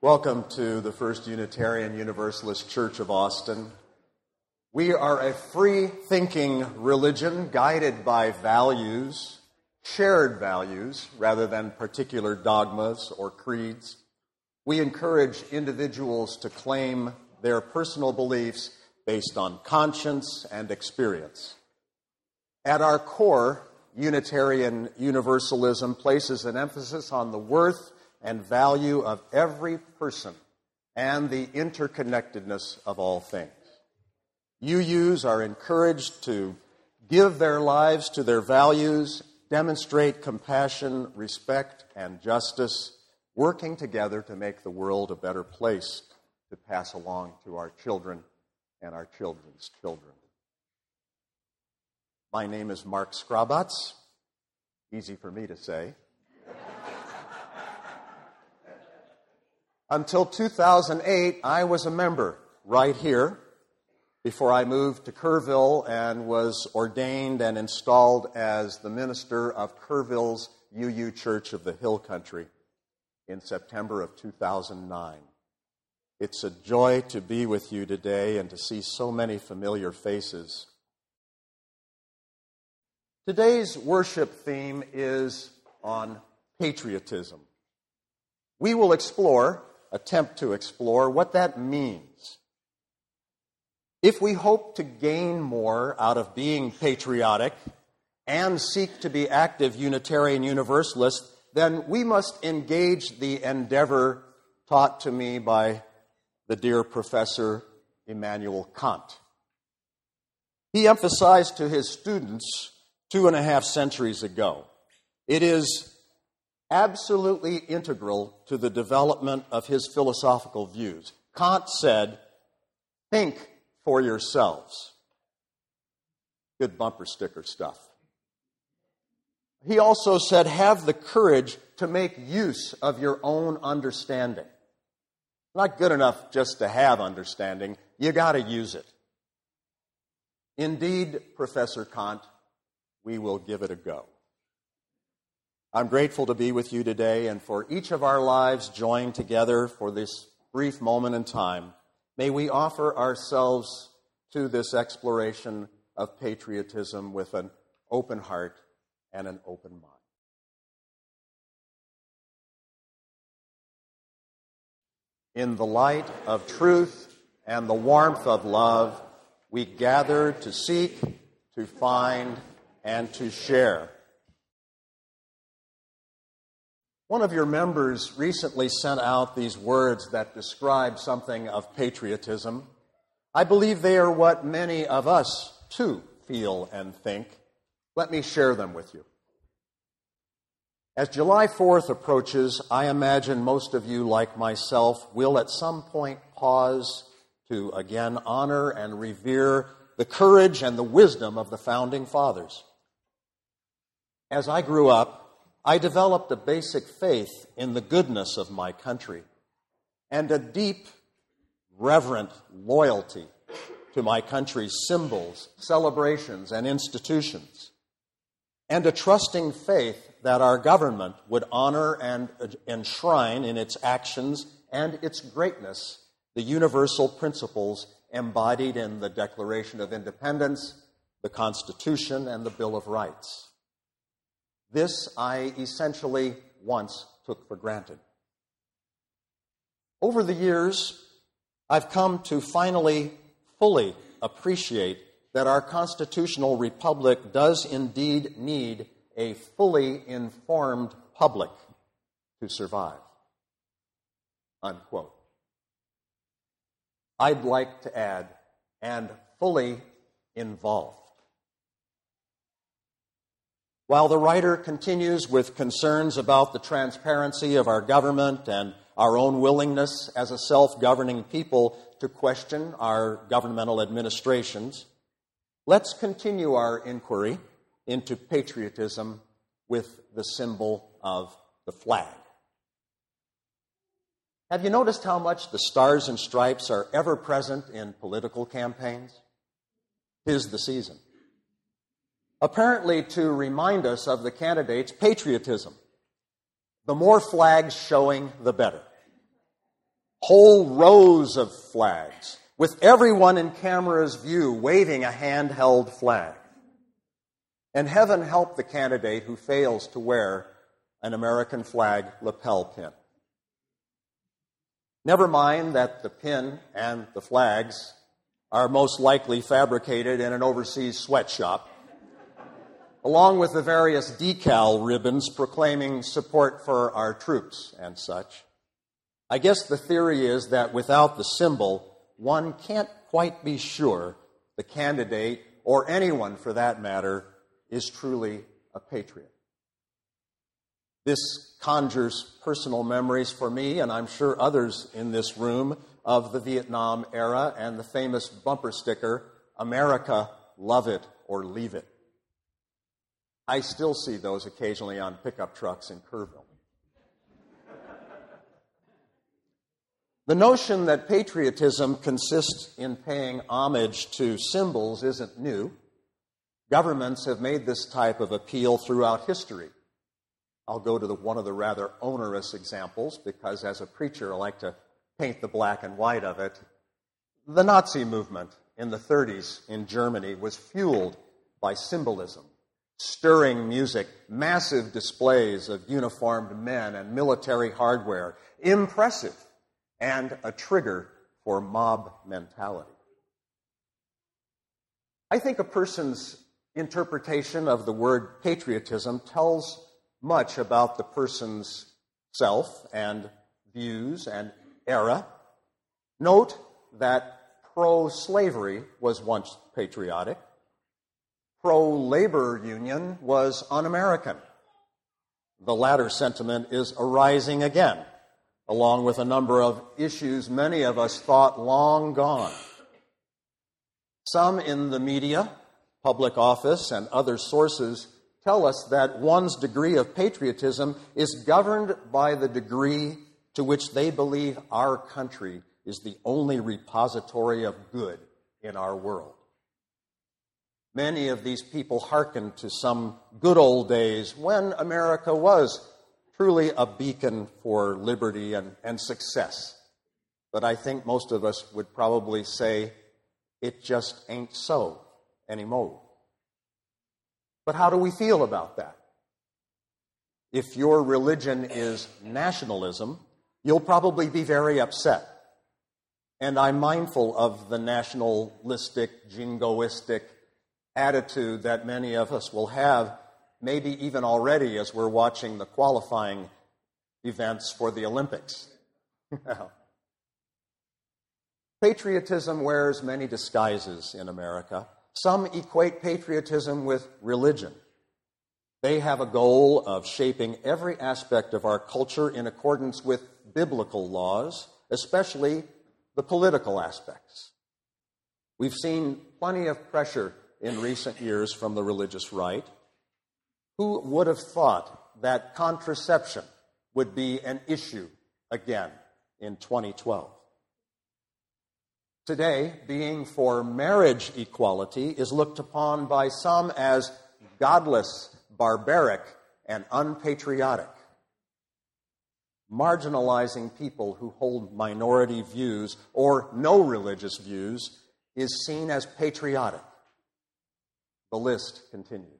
Welcome to the First Unitarian Universalist Church of Austin. We are a free thinking religion guided by values, shared values, rather than particular dogmas or creeds. We encourage individuals to claim their personal beliefs based on conscience and experience. At our core, Unitarian Universalism places an emphasis on the worth and value of every person and the interconnectedness of all things. UUs are encouraged to give their lives to their values, demonstrate compassion, respect, and justice, working together to make the world a better place to pass along to our children and our children's children. My name is Mark Skrabatz. Easy for me to say. Until 2008, I was a member right here before I moved to Kerrville and was ordained and installed as the minister of Kerrville's UU Church of the Hill Country in September of 2009. It's a joy to be with you today and to see so many familiar faces. Today's worship theme is on patriotism. We will explore attempt to explore what that means. If we hope to gain more out of being patriotic and seek to be active Unitarian Universalists, then we must engage the endeavor taught to me by the dear Professor Immanuel Kant. He emphasized to his students two and a half centuries ago it is absolutely integral to the development of his philosophical views. Kant said, Think for yourselves. Good bumper sticker stuff. He also said, Have the courage to make use of your own understanding. Not good enough just to have understanding, you got to use it. Indeed, Professor Kant, we will give it a go. I'm grateful to be with you today and for each of our lives joined together for this brief moment in time. May we offer ourselves to this exploration of patriotism with an open heart and an open mind. In the light of truth and the warmth of love, we gather to seek, to find, and to share one of your members recently sent out these words that describe something of patriotism. I believe they are what many of us, too, feel and think. Let me share them with you. As July 4th approaches, I imagine most of you, like myself, will at some point pause to again honor and revere the courage and the wisdom of the founding fathers. As I grew up, I developed a basic faith in the goodness of my country and a deep, reverent loyalty to my country's symbols, celebrations, and institutions, and a trusting faith that our government would honor and enshrine in its actions and its greatness the universal principles embodied in the Declaration of Independence, the Constitution, and the Bill of Rights. This I essentially once took for granted. Over the years, I've come to finally fully appreciate that our constitutional republic does indeed need a fully informed public to survive. Unquote. I'd like to add, and fully involved. While the writer continues with concerns about the transparency of our government and our own willingness as a self governing people to question our governmental administrations, let's continue our inquiry into patriotism with the symbol of the flag. Have you noticed how much the stars and stripes are ever present in political campaigns? Tis the season apparently to remind us of the candidate's patriotism. The more flags showing, the better. whole rows of flags, with everyone in camera's view waving a handheld flag. And heaven help the candidate who fails to wear an American flag lapel pin. Never mind that the pin and the flags are most likely fabricated in an overseas sweatshop, along with the various decal ribbons proclaiming support for our troops and such. I guess the theory is that without the symbol, one can't quite be sure the candidate, or anyone for that matter, is truly a patriot. This conjures personal memories for me, and I'm sure others in this room, of the Vietnam era and the famous bumper sticker, America, love it or leave it. I still see those occasionally on pickup trucks in Kerrville. the notion that patriotism consists in paying homage to symbols isn't new. Governments have made this type of appeal throughout history. I'll go to the, one of the rather onerous examples because, as a preacher, I like to paint the black and white of it. The Nazi movement in the 30s in Germany was fueled by symbolism, stirring music, massive displays of uniformed men and military hardware, impressive, and a trigger for mob mentality. I think a person's interpretation of the word patriotism tells much about the person's self and views and era. Note that pro slavery was once patriotic, pro labor union was un American. The latter sentiment is arising again, along with a number of issues many of us thought long gone. Some in the media public office, and other sources tell us that one's degree of patriotism is governed by the degree to which they believe our country is the only repository of good in our world. Many of these people hearken to some good old days when America was truly a beacon for liberty and, and success. But I think most of us would probably say it just ain't so anymore. But how do we feel about that? If your religion is nationalism, you'll probably be very upset. And I'm mindful of the nationalistic, jingoistic attitude that many of us will have, maybe even already as we're watching the qualifying events for the Olympics. Patriotism wears many disguises in America. Some equate patriotism with religion. They have a goal of shaping every aspect of our culture in accordance with biblical laws, especially the political aspects. We've seen plenty of pressure in recent years from the religious right. Who would have thought that contraception would be an issue again in 2012? Today, being for marriage equality is looked upon by some as godless, barbaric, and unpatriotic. Marginalizing people who hold minority views or no religious views is seen as patriotic. The list continues.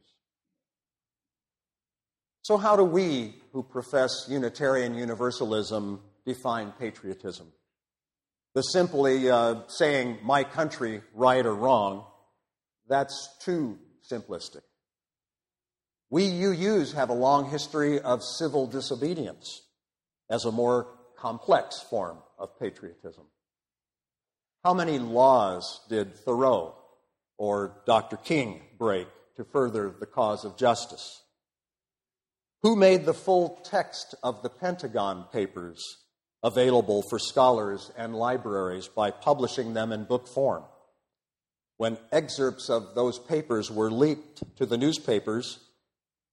So, how do we who profess Unitarian Universalism define patriotism? The simply uh, saying my country, right or wrong, that's too simplistic. We UUs have a long history of civil disobedience as a more complex form of patriotism. How many laws did Thoreau or Dr. King break to further the cause of justice? Who made the full text of the Pentagon Papers available for scholars and libraries by publishing them in book form. When excerpts of those papers were leaked to the newspapers,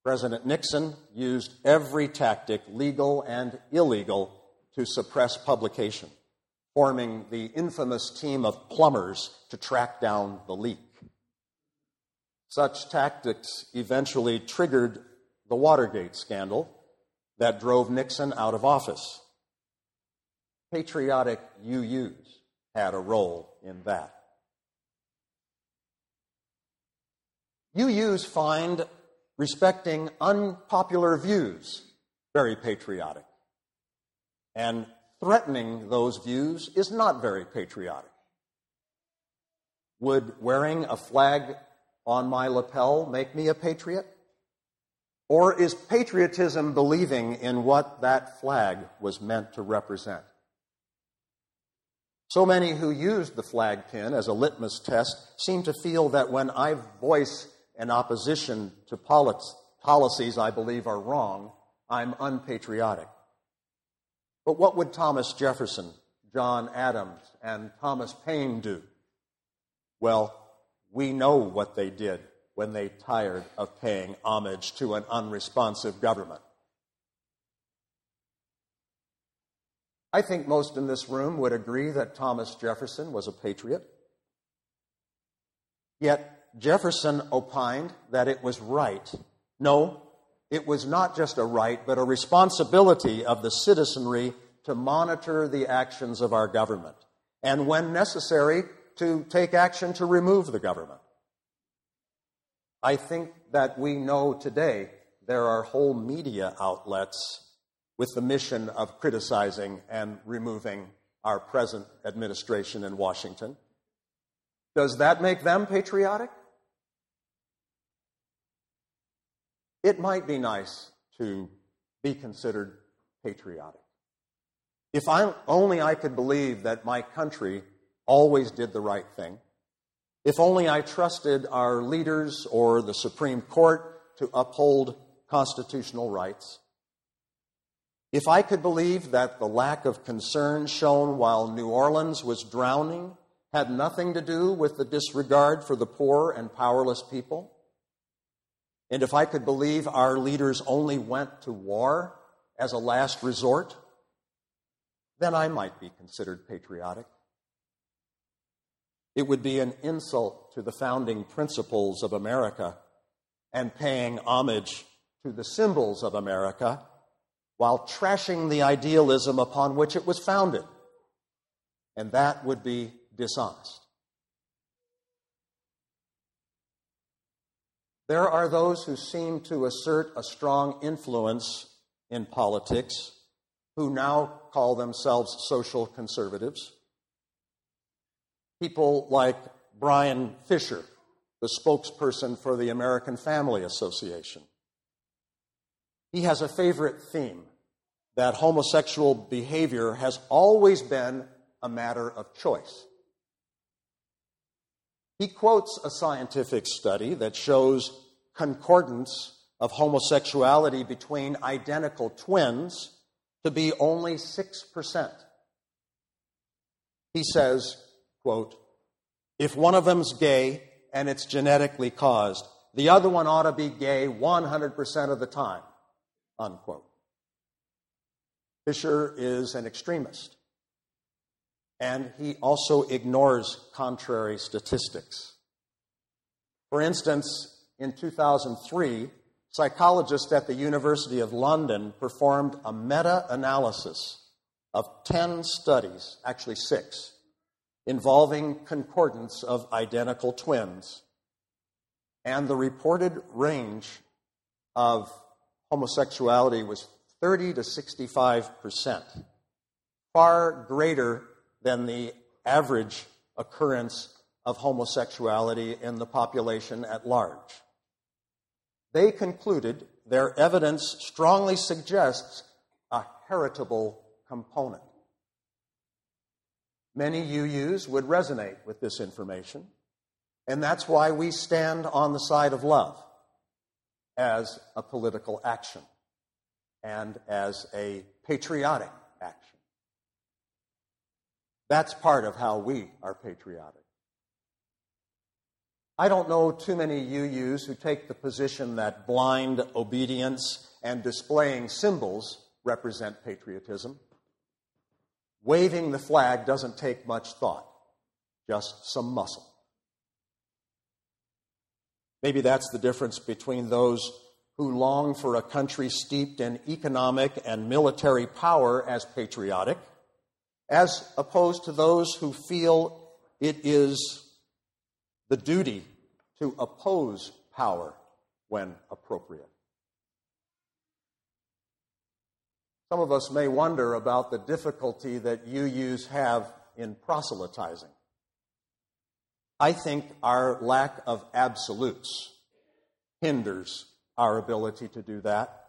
President Nixon used every tactic, legal and illegal, to suppress publication, forming the infamous team of plumbers to track down the leak. Such tactics eventually triggered the Watergate scandal that drove Nixon out of office. patriotic UUs had a role in that. UUs find respecting unpopular views very patriotic. And threatening those views is not very patriotic. Would wearing a flag on my lapel make me a patriot? Or is patriotism believing in what that flag was meant to represent? So many who used the flag pin as a litmus test seem to feel that when I voice an opposition to policies I believe are wrong, I'm unpatriotic. But what would Thomas Jefferson, John Adams, and Thomas Paine do? Well, we know what they did when they tired of paying homage to an unresponsive government. I think most in this room would agree that Thomas Jefferson was a patriot. Yet Jefferson opined that it was right. No, it was not just a right, but a responsibility of the citizenry to monitor the actions of our government, and when necessary, to take action to remove the government. I think that we know today there are whole media outlets with the mission of criticizing and removing our present administration in Washington. Does that make them patriotic? It might be nice to be considered patriotic. If I, only I could believe that my country always did the right thing, if only I trusted our leaders or the Supreme Court to uphold constitutional rights, if I could believe that the lack of concern shown while New Orleans was drowning had nothing to do with the disregard for the poor and powerless people, and if I could believe our leaders only went to war as a last resort, then I might be considered patriotic. It would be an insult to the founding principles of America and paying homage to the symbols of America while trashing the idealism upon which it was founded. And that would be dishonest. There are those who seem to assert a strong influence in politics who now call themselves social conservatives. People like Bryan Fischer, the spokesperson for the American Family Association. He has a favorite theme that homosexual behavior has always been a matter of choice. He quotes a scientific study that shows concordance of homosexuality between identical twins to be only 6%. He says, quote, if one of them's gay and it's genetically caused, the other one ought to be gay 100% of the time, unquote. Fischer is an extremist. And he also ignores contrary statistics. For instance, in 2003, psychologists at the University of London performed a meta analysis of 10 studies, actually six, involving concordance of identical twins. And the reported range of homosexuality was 30 to 65 percent, far greater than the average occurrence of homosexuality in the population at large. They concluded their evidence strongly suggests a heritable component. Many UUs would resonate with this information, and that's why we stand on the side of love as a political action and as a patriotic action. That's part of how we are patriotic. I don't know too many UUs who take the position that blind obedience and displaying symbols represent patriotism. Waving the flag doesn't take much thought, just some muscle. Maybe that's the difference between those who long for a country steeped in economic and military power as patriotic as opposed to those who feel it is the duty to oppose power when appropriate. Some of us may wonder about the difficulty that UUs have in proselytizing. I think our lack of absolutes hinders our ability to do that,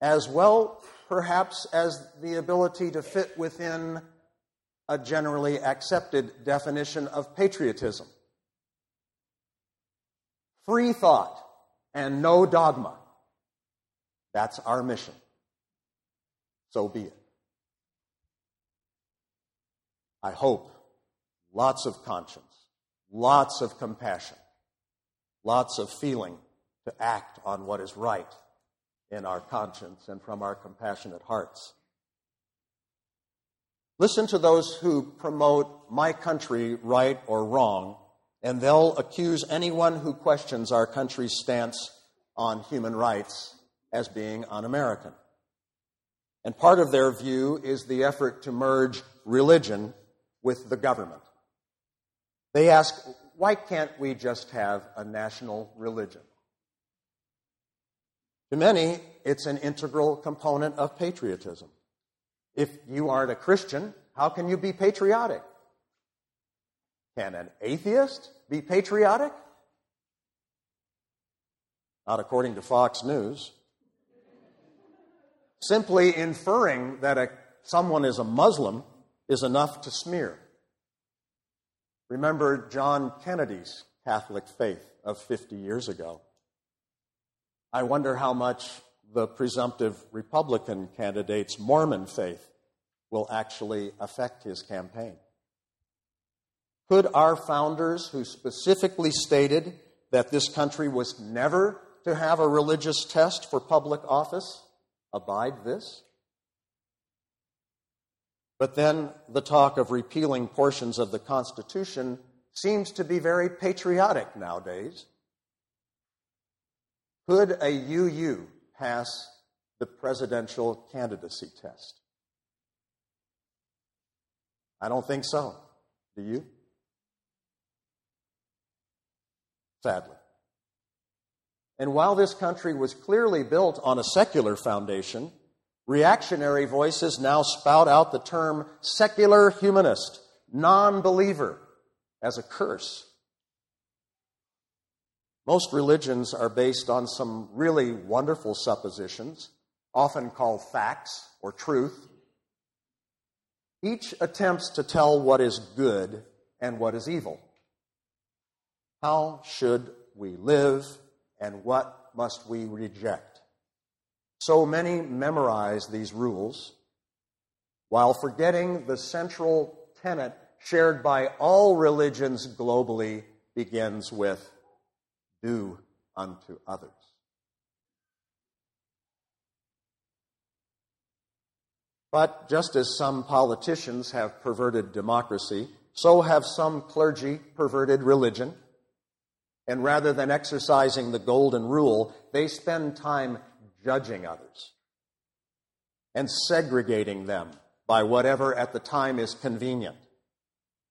as well, perhaps, as the ability to fit within a generally accepted definition of patriotism. Free thought and no dogma. That's our mission. So be it. I hope lots of conscience, lots of compassion, lots of feeling to act on what is right in our conscience and from our compassionate hearts. Listen to those who promote my country right or wrong, and they'll accuse anyone who questions our country's stance on human rights as being un American. And part of their view is the effort to merge religion with the government. They ask, why can't we just have a national religion? To many, it's an integral component of patriotism. If you aren't a Christian, how can you be patriotic? Can an atheist be patriotic? Not according to Fox News. Simply inferring that a, someone is a Muslim is enough to smear. Remember John Kennedy's Catholic faith of 50 years ago. I wonder how much the presumptive Republican candidate's Mormon faith will actually affect his campaign. Could our founders, who specifically stated that this country was never to have a religious test for public office, abide this? But then the talk of repealing portions of the Constitution seems to be very patriotic nowadays. Could a UU pass the presidential candidacy test? I don't think so. Do you? Sadly. And while this country was clearly built on a secular foundation, reactionary voices now spout out the term secular humanist, non believer, as a curse. Most religions are based on some really wonderful suppositions, often called facts or truth. Each attempts to tell what is good and what is evil. How should we live and what must we reject? So many memorize these rules while forgetting the central tenet shared by all religions globally begins with do unto others. But just as some politicians have perverted democracy, so have some clergy perverted religion. And rather than exercising the golden rule, they spend time judging others and segregating them by whatever at the time is convenient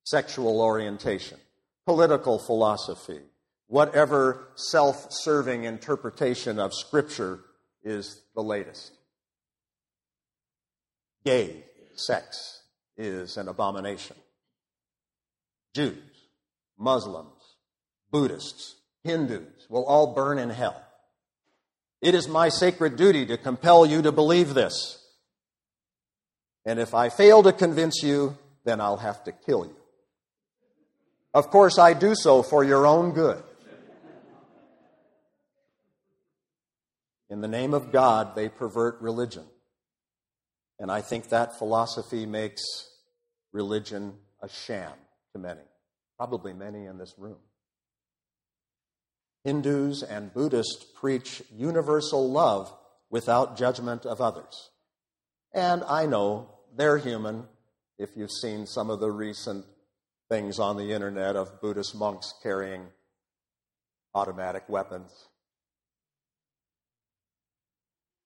sexual orientation, political philosophy, whatever self serving interpretation of Scripture is the latest. Gay sex is an abomination. Jews, Muslims, Buddhists, Hindus will all burn in hell. It is my sacred duty to compel you to believe this. And if I fail to convince you, then I'll have to kill you. Of course, I do so for your own good. In the name of God, they pervert religion. And I think that philosophy makes religion a sham to many, probably many in this room. Hindus and Buddhists preach universal love without judgment of others. And I know they're human if you've seen some of the recent things on the internet of Buddhist monks carrying automatic weapons.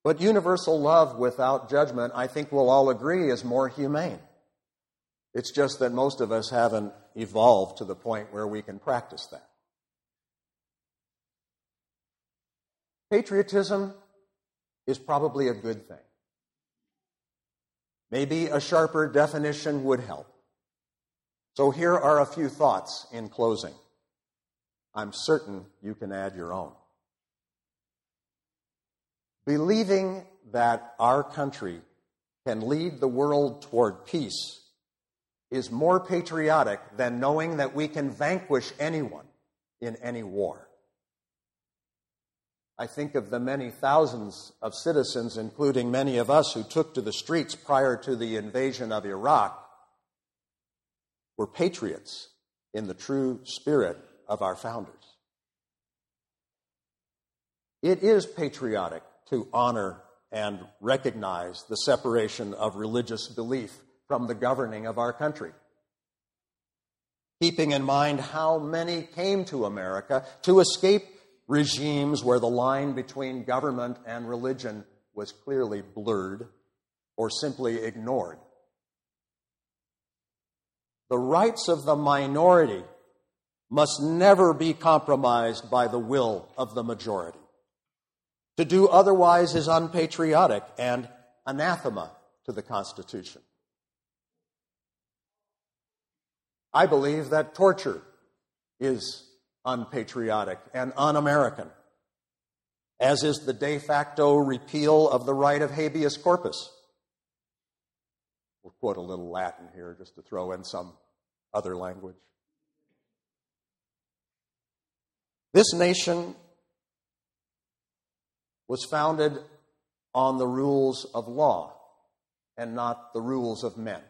But universal love without judgment, I think we'll all agree, is more humane. It's just that most of us haven't evolved to the point where we can practice that. Patriotism is probably a good thing. Maybe a sharper definition would help. So here are a few thoughts in closing. I'm certain you can add your own. Believing that our country can lead the world toward peace is more patriotic than knowing that we can vanquish anyone in any war. I think of the many thousands of citizens, including many of us who took to the streets prior to the invasion of Iraq, were patriots in the true spirit of our founders. It is patriotic to honor and recognize the separation of religious belief from the governing of our country. Keeping in mind how many came to America to escape regimes where the line between government and religion was clearly blurred or simply ignored. The rights of the minority must never be compromised by the will of the majority. To do otherwise is unpatriotic and anathema to the Constitution. I believe that torture is unpatriotic and un American, as is the de facto repeal of the right of habeas corpus. We'll quote a little Latin here just to throw in some other language. This nation was founded on the rules of law and not the rules of men.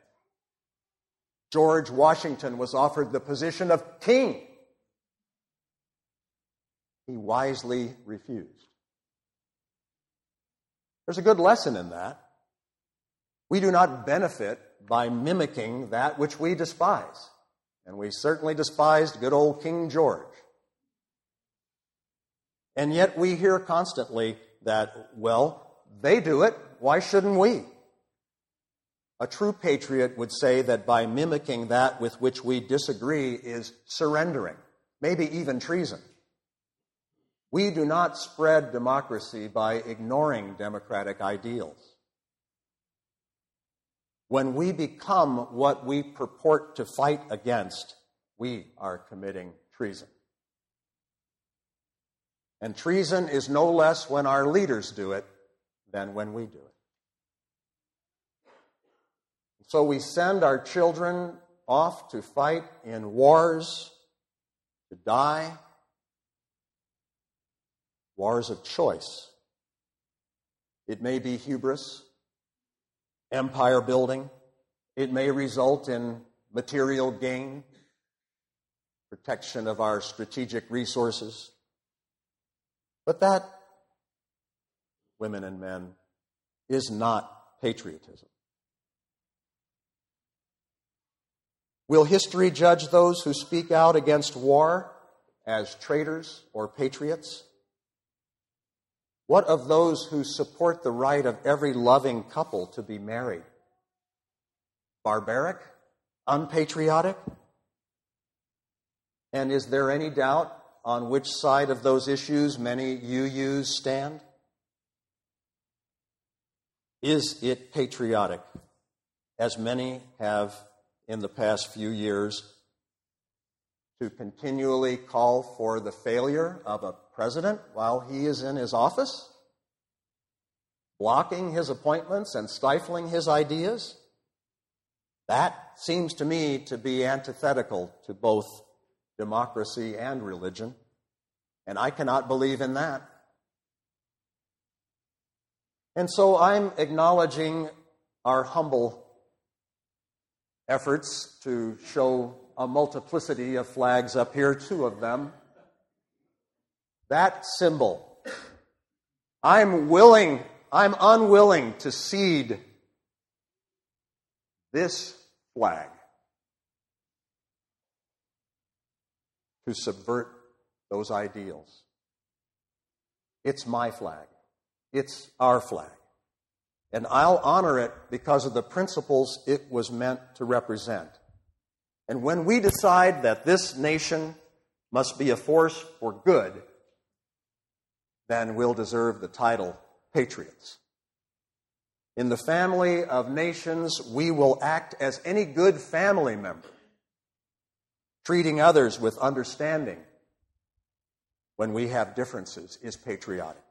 George Washington was offered the position of king he wisely refused. There's a good lesson in that. We do not benefit by mimicking that which we despise. And we certainly despised good old King George. And yet we hear constantly that, well, they do it, why shouldn't we? A true patriot would say that by mimicking that with which we disagree is surrendering, maybe even treason. We do not spread democracy by ignoring democratic ideals. When we become what we purport to fight against, we are committing treason. And treason is no less when our leaders do it than when we do it. So we send our children off to fight in wars, to die, wars of choice. It may be hubris, empire building. It may result in material gain, protection of our strategic resources. But that, women and men, is not patriotism. Will history judge those who speak out against war as traitors or patriots? What of those who support the right of every loving couple to be married? Barbaric? Unpatriotic? And is there any doubt on which side of those issues many UUs stand? Is it patriotic, as many have in the past few years, to continually call for the failure of a president while he is in his office, blocking his appointments and stifling his ideas. That seems to me to be antithetical to both democracy and religion, and I cannot believe in that. And so I'm acknowledging our humble efforts to show a multiplicity of flags up here, two of them that symbol. I'm willing, I'm unwilling to cede this flag to subvert those ideals. It's my flag. It's our flag. and I'll honor it because of the principles it was meant to represent. And when we decide that this nation must be a force for good, then we'll deserve the title patriots. In the family of nations, we will act as any good family member, treating others with understanding when we have differences is patriotic.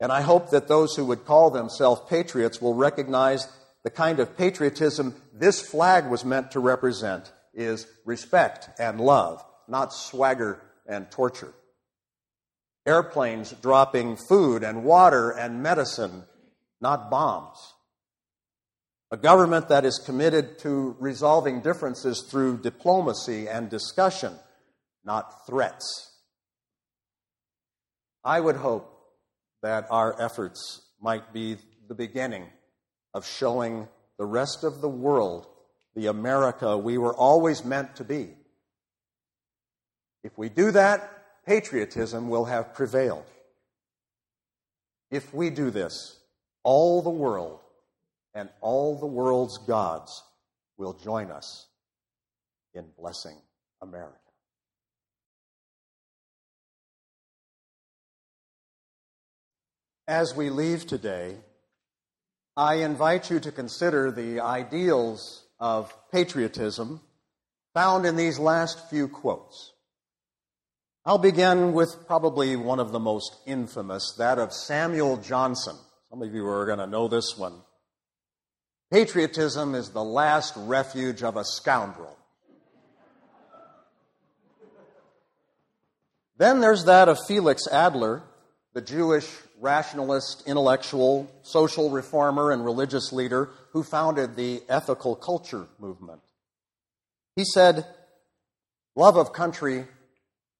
And I hope that those who would call themselves patriots will recognize the kind of patriotism this flag was meant to represent is respect and love, not swagger and torture. Airplanes dropping food and water and medicine, not bombs. A government that is committed to resolving differences through diplomacy and discussion, not threats. I would hope that our efforts might be the beginning of showing the rest of the world the America we were always meant to be. If we do that, patriotism will have prevailed. If we do this, all the world and all the world's gods will join us in blessing America. As we leave today, I invite you to consider the ideals of patriotism found in these last few quotes. I'll begin with probably one of the most infamous, that of Samuel Johnson. Some of you are going to know this one. Patriotism is the last refuge of a scoundrel. then there's that of Felix Adler, the Jewish rationalist, intellectual, social reformer, and religious leader who founded the ethical culture movement. He said, Love of country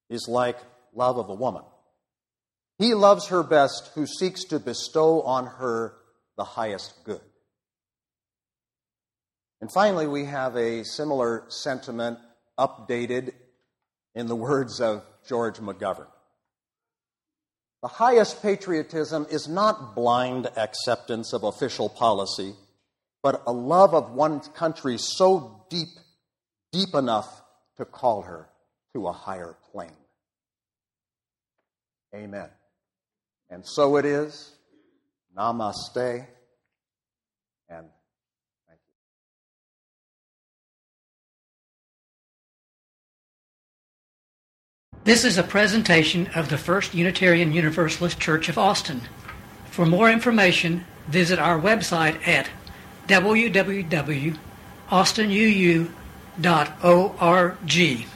is like love of a woman. He loves her best who seeks to bestow on her the highest good. And finally, we have a similar sentiment updated in the words of George McGovern. The highest patriotism is not blind acceptance of official policy, but a love of one's country so deep, deep enough to call her to a higher plane. Amen. And so it is. Namaste. And This is a presentation of the First Unitarian Universalist Church of Austin. For more information, visit our website at www.austinuu.org.